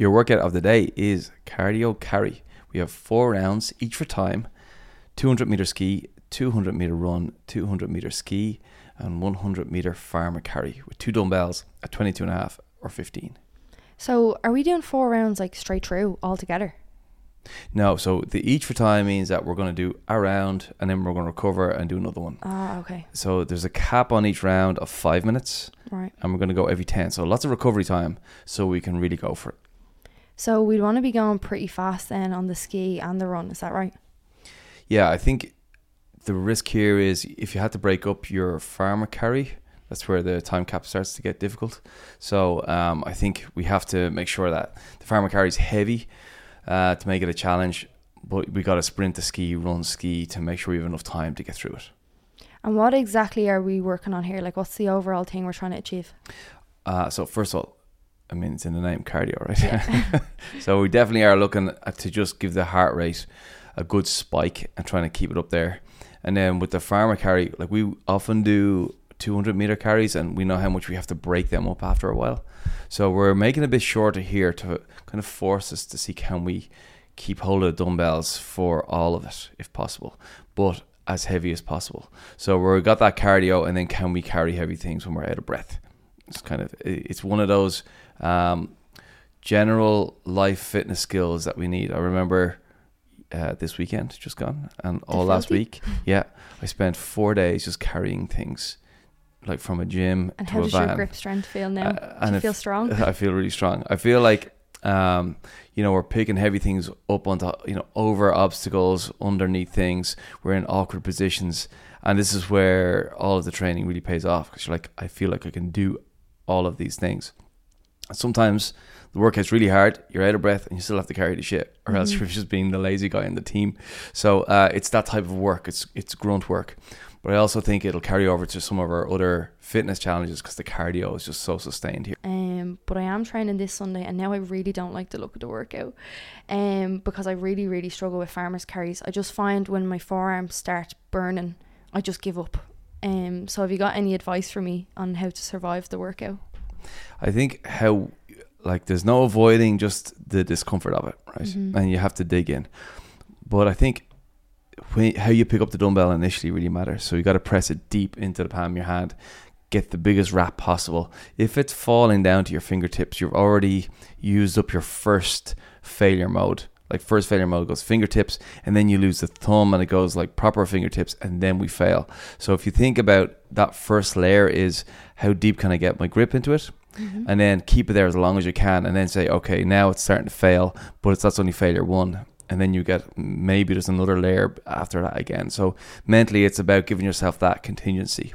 your workout of the day is cardio carry. We have four rounds, each for time 200 meter ski, 200 meter run, 200 meter ski, and 100 meter farmer carry with two dumbbells at 22 and a half or 15. So are we doing four rounds like straight through all together? No, so the each for time means that we're going to do a round and then we're going to recover and do another one. Ah, okay. So there's a cap on each round of five minutes, Right. and we're going to go every 10. So lots of recovery time so we can really go for it. So we'd want to be going pretty fast then on the ski and the run, is that right? Yeah, I think the risk here is if you had to break up your farmer carry, that's where the time cap starts to get difficult. So um, I think we have to make sure that the farmer carry is heavy uh, to make it a challenge, but we got to sprint the ski, run ski to make sure we have enough time to get through it. And what exactly are we working on here? Like what's the overall thing we're trying to achieve? Uh, so first of all, I mean it's in the name cardio, right? so we definitely are looking at to just give the heart rate a good spike and trying to keep it up there. And then with the farmer carry, like we often do 200 meter carries, and we know how much we have to break them up after a while. So we're making a bit shorter here to kind of force us to see can we keep hold of the dumbbells for all of it if possible, but as heavy as possible. So we've got that cardio, and then can we carry heavy things when we're out of breath? It's kind of it's one of those um, general life fitness skills that we need. I remember uh, this weekend just gone and all last week. Yeah, I spent four days just carrying things like from a gym And to how a does van. your grip strength feel now? Uh, Do you feel strong? I feel really strong. I feel like um, you know we're picking heavy things up onto you know over obstacles, underneath things. We're in awkward positions, and this is where all of the training really pays off because you're like, I feel like I can do all of these things. Sometimes the work workout's really hard. You're out of breath, and you still have to carry the shit, or else Mhm. you're just being the lazy guy in the team. So uh, it's that type of work. It's it's grunt work. But I also think it'll carry over to some of our other fitness challenges because the cardio is just so sustained here. Um, but I am training this Sunday, and now I really don't like the look of the workout, um, because I really, really struggle with farmers carries. I just find when my forearms start burning, I just give up. Um, so have you got any advice for me on how to survive the workout? I think how like there's no avoiding just the discomfort of it, right? Mhm. And you have to dig in. But I think when, how you pick up the dumbbell initially really matters. So you got to press it deep into the palm of your hand, get the biggest wrap possible. If it's falling down to your fingertips, you've already used up your first failure mode. Like first failure mode goes fingertips, and then you lose the thumb, and it goes like proper fingertips, and then we fail. So if you think about that first layer, is how deep can I get my grip into it? Mm-hmm. and then keep it there as long as you can, and then say, okay, now it's starting to fail, but it's that's only failure one, and then you get maybe there's another layer after that again. So mentally, it's about giving yourself that contingency.